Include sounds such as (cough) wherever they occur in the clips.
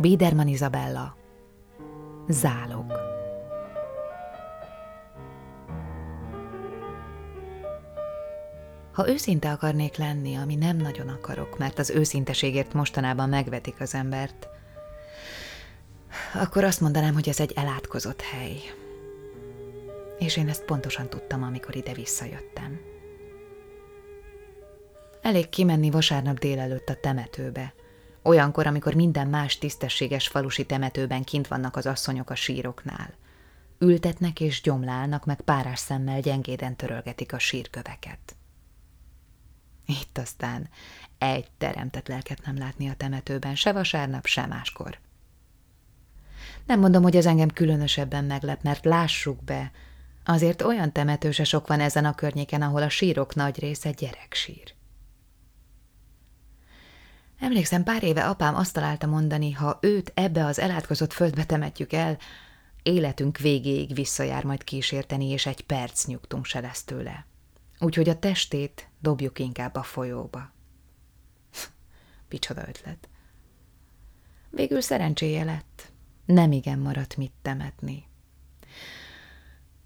Biederman Izabella Zálog Ha őszinte akarnék lenni, ami nem nagyon akarok, mert az őszinteségért mostanában megvetik az embert, akkor azt mondanám, hogy ez egy elátkozott hely. És én ezt pontosan tudtam, amikor ide visszajöttem. Elég kimenni vasárnap délelőtt a temetőbe. Olyankor, amikor minden más tisztességes falusi temetőben kint vannak az asszonyok a síroknál. Ültetnek és gyomlálnak, meg párás szemmel gyengéden törölgetik a sírköveket. Itt aztán egy teremtett lelket nem látni a temetőben, se vasárnap, se máskor. Nem mondom, hogy ez engem különösebben meglep, mert lássuk be, azért olyan temetőse sok van ezen a környéken, ahol a sírok nagy része gyereksír. Emlékszem, pár éve apám azt találta mondani, ha őt ebbe az elátkozott földbe temetjük el, életünk végéig visszajár majd kísérteni, és egy perc nyugtunk se lesz tőle. Úgyhogy a testét dobjuk inkább a folyóba. (laughs) Picsoda ötlet. Végül szerencséje lett. Nem igen maradt mit temetni.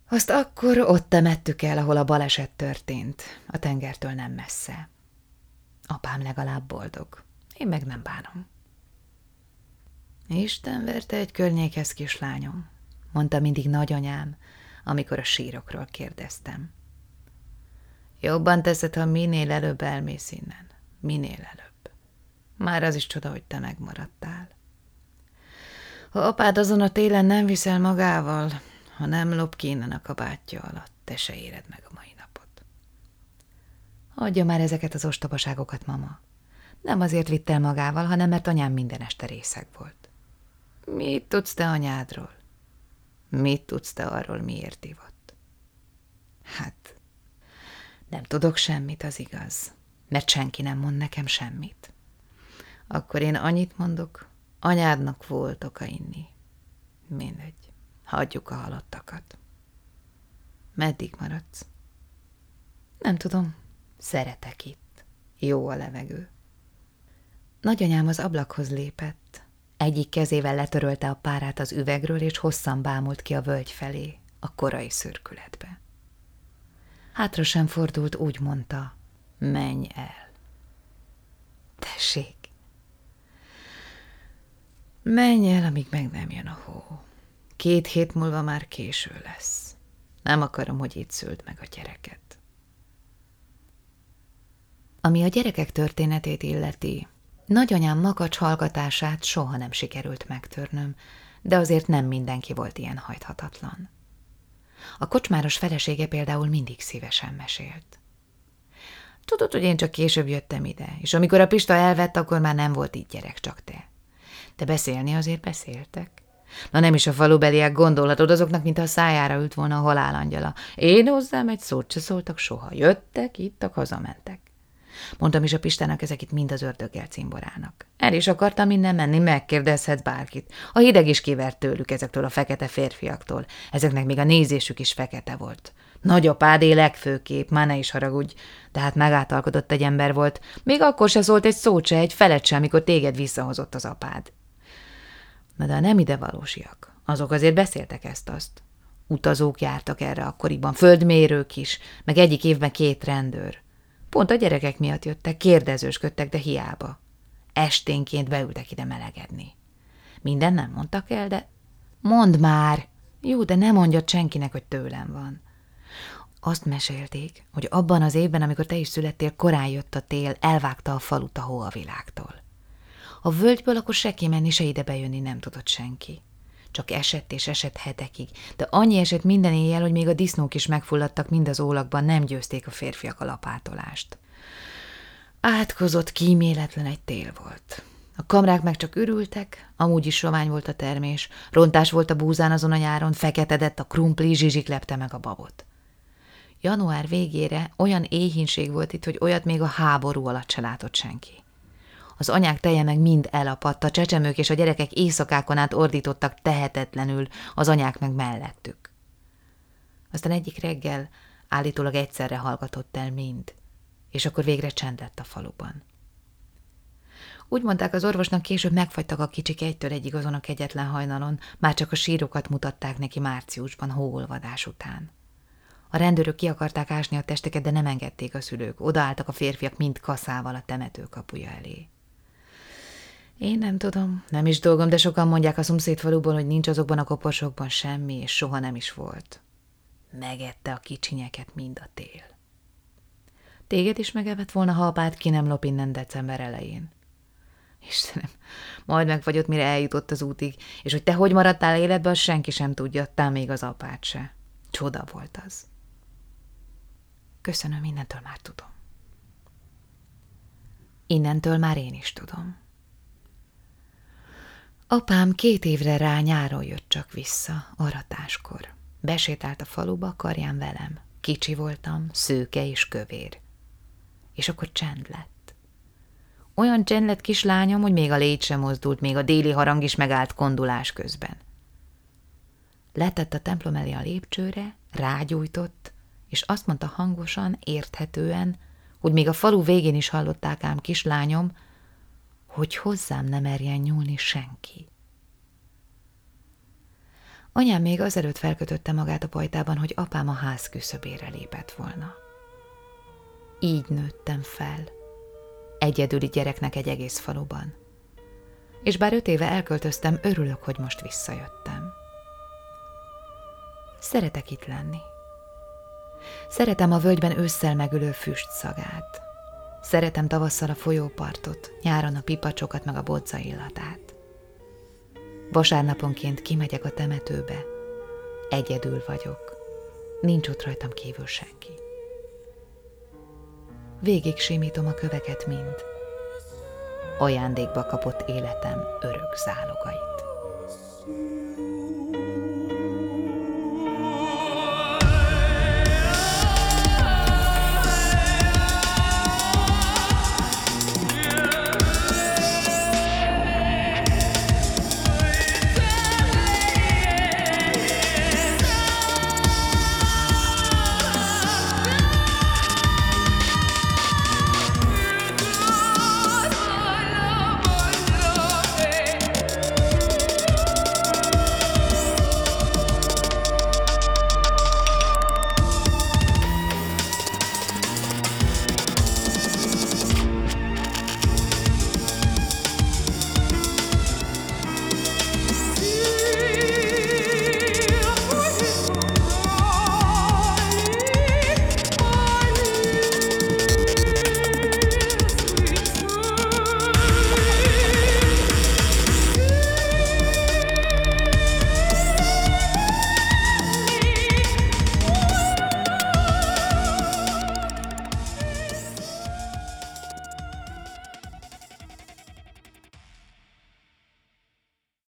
Azt akkor ott temettük el, ahol a baleset történt, a tengertől nem messze. Apám legalább boldog. Én meg nem bánom. Isten verte egy környékhez, kislányom, mondta mindig nagyanyám, amikor a sírokról kérdeztem. Jobban teszed, ha minél előbb elmész innen. Minél előbb. Már az is csoda, hogy te megmaradtál. Ha apád azon a télen nem viszel magával, ha nem lop ki innen a kabátja alatt, te se éred meg a mai napot. Adja már ezeket az ostobaságokat, mama. Nem azért vitt el magával, hanem mert anyám minden este részeg volt. Mit tudsz te anyádról? Mit tudsz te arról, miért ivott? Hát, nem tudok semmit, az igaz, mert senki nem mond nekem semmit. Akkor én annyit mondok, anyádnak volt oka inni. Mindegy, hagyjuk a halottakat. Meddig maradsz? Nem tudom, szeretek itt. Jó a levegő. Nagyanyám az ablakhoz lépett. Egyik kezével letörölte a párát az üvegről, és hosszan bámult ki a völgy felé, a korai szürkületbe. Hátra sem fordult, úgy mondta, menj el. Tessék, menj el, amíg meg nem jön a hó. Két hét múlva már késő lesz. Nem akarom, hogy itt szült meg a gyereket. Ami a gyerekek történetét illeti, Nagyanyám makacs hallgatását soha nem sikerült megtörnöm, de azért nem mindenki volt ilyen hajthatatlan. A kocsmáros felesége például mindig szívesen mesélt. Tudod, hogy én csak később jöttem ide, és amikor a Pista elvett, akkor már nem volt így gyerek, csak te. De beszélni azért beszéltek. Na nem is a falubeliek gondolhatod azoknak, mint a szájára ült volna a halálangyala. Én hozzám egy szót se szóltak soha. Jöttek, ittak, hazamentek. Mondtam is a Pistának, ezek itt mind az ördöggel cimborának. El is akartam minden menni, megkérdezhet bárkit. A hideg is kivert tőlük ezektől a fekete férfiaktól. Ezeknek még a nézésük is fekete volt. Nagyapádé legfőkép, már ne is haragudj, de hát megátalkodott egy ember volt. Még akkor se szólt egy szót se, egy felet sem, amikor téged visszahozott az apád. Na de nem ide valósiak. Azok azért beszéltek ezt-azt. Utazók jártak erre akkoriban, földmérők is, meg egyik évben két rendőr. Pont a gyerekek miatt jöttek, kérdezősködtek, de hiába. Esténként beültek ide melegedni. Minden nem mondtak el, de... Mondd már! Jó, de nem mondja senkinek, hogy tőlem van. Azt mesélték, hogy abban az évben, amikor te is születtél, korán jött a tél, elvágta a falut a hó a világtól. A völgyből akkor se kimenni, se ide bejönni nem tudott senki. Csak esett és esett hetekig, de annyi esett minden éjjel, hogy még a disznók is megfulladtak mind az ólakban, nem győzték a férfiak a lapátolást. Átkozott, kíméletlen egy tél volt. A kamrák meg csak ürültek, amúgy is sovány volt a termés, rontás volt a búzán azon a nyáron, feketedett a krumpli, zsizsik lepte meg a babot. Január végére olyan éhínség volt itt, hogy olyat még a háború alatt se látott senki. Az anyák teje meg mind elapadt, a csecsemők és a gyerekek éjszakákon át ordítottak tehetetlenül, az anyák meg mellettük. Aztán egyik reggel állítólag egyszerre hallgatott el mind, és akkor végre csend lett a faluban. Úgy mondták az orvosnak, később megfagytak a kicsik egytől egyig azon a kegyetlen hajnalon, már csak a sírokat mutatták neki márciusban, hóolvadás után. A rendőrök ki akarták ásni a testeket, de nem engedték a szülők. Odaálltak a férfiak mind kaszával a temető kapuja elé. Én nem tudom, nem is dolgom, de sokan mondják a szomszédfaluból, hogy nincs azokban a koporsokban semmi, és soha nem is volt. Megette a kicsinyeket mind a tél. Téged is megevett volna, ha apád ki nem lop innen december elején. Istenem, majd megfagyott, mire eljutott az útig, és hogy te hogy maradtál életben, azt senki sem tudja, tám még az apád se. Csoda volt az. Köszönöm, innentől már tudom. Innentől már én is tudom. Apám két évre rá nyáron jött csak vissza, aratáskor. Besétált a faluba, karján velem. Kicsi voltam, szőke és kövér. És akkor csend lett. Olyan csend lett kislányom, hogy még a légy sem mozdult, még a déli harang is megállt kondulás közben. Letett a templom elé a lépcsőre, rágyújtott, és azt mondta hangosan, érthetően, hogy még a falu végén is hallották ám kislányom, hogy hozzám nem merjen nyúlni senki. Anyám még azelőtt felkötötte magát a pajtában, hogy apám a ház küszöbére lépett volna. Így nőttem fel, egyedüli gyereknek egy egész faluban. És bár öt éve elköltöztem, örülök, hogy most visszajöttem. Szeretek itt lenni. Szeretem a völgyben ősszel megülő füst szagát. Szeretem tavasszal a folyópartot, nyáron a pipacsokat meg a bodza illatát. Vasárnaponként kimegyek a temetőbe. Egyedül vagyok. Nincs ott rajtam kívül senki. Végig simítom a köveket mind. Ajándékba kapott életem örök zálogait.